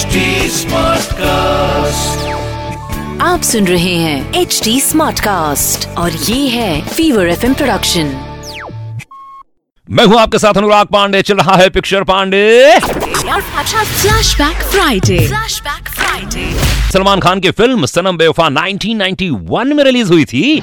HD Smartcast. आप सुन रहे हैं एच डी स्मार्ट कास्ट और ये है फीवर एफ़ प्रोडक्शन मैं हूँ आपके साथ अनुराग पांडे चल रहा है picture Pandey. Flash back Friday flash back Friday Salman Khan की फ़िल्म सनम बेवफा 1991 में रिलीज़ हुई थी।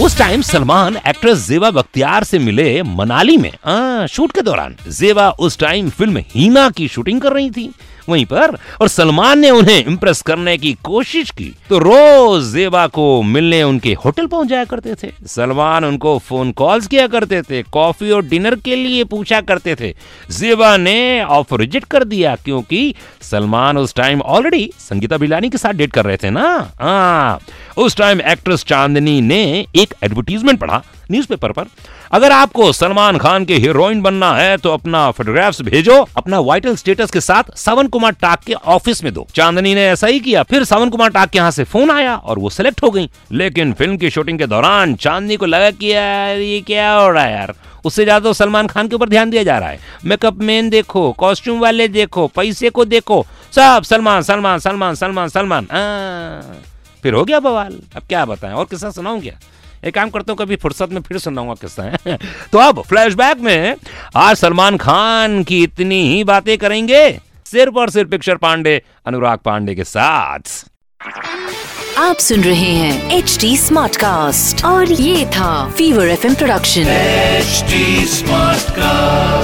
उस टाइम सलमान एक्ट्रेस जेबा बख्तियार से मिले मनाली में आ, शूट के दौरान। जेबा उस टाइम फ़िल्म हीना की शूटिंग कर रही थी वहीं पर और सलमान ने उन्हें इम्प्रेस करने की कोशिश की। तो रोज जेबा को मिलने उनके होटल पहुँच जाया करते थे। सलमान उनको फ़ोन कॉल्स किया करते थे कॉफ़ी और डिनर के लिए पूछा करते थे। जेबा ने ऑफ़र रिजेक्ट कर दिया क्योंकि सलमान उस टाइम ऑलरेडी संगीता बिलानी के साथ डेट कर रहे थे ना? हाँ। उस टाइम एक्ट्रेस चांदनी ने एक एडवर्टीजमेंट पढ़ा न्यूज़पेपर पर। अगर आपको सलमान खान के हीरोइन बनना है तो अपना फोटोग्राफ्स भेजो, अपना वाइटल स्टेटस के साथ सावन कुमार टाक के ऑफ़िस में दो। चांदनी ने ऐसा ही किया, फिर सावन कुमार टाक के यहाँ से फ़ोन आया और वो सिलेक्ट हो गई। लेकिन फ़िल्म की शूटिंग के दौरान चांदनी को लगा कि यार, ये क्या हो रहा है यार? उससे ज़्यादा तो सलमान खान के ऊपर ध्यान दिया जा रहा है। मेकअप मैन देखो कॉस्ट्यूम वाले देखो, पैसे को देखो, सब सलमान सलमान सलमान सलमान सलमान। हाँ। फिर हो गया बवाल। अब क्या बताएँ और किस्सा सुनाऊं क्या? एक काम करता हूँ कभी फुर्सत में फिर सुनाऊँगा किस्सा है? तो अब फ्लैशबैक में आज सलमान खान की इतनी ही बातें करेंगे सिर्फ़ और सिर्फ़ पिक्चर पांडे अनुराग पांडे के साथ। आप सुन रहे हैं एच डी स्मार्ट कास्ट और ये था Fever FM production H smart Smartcast.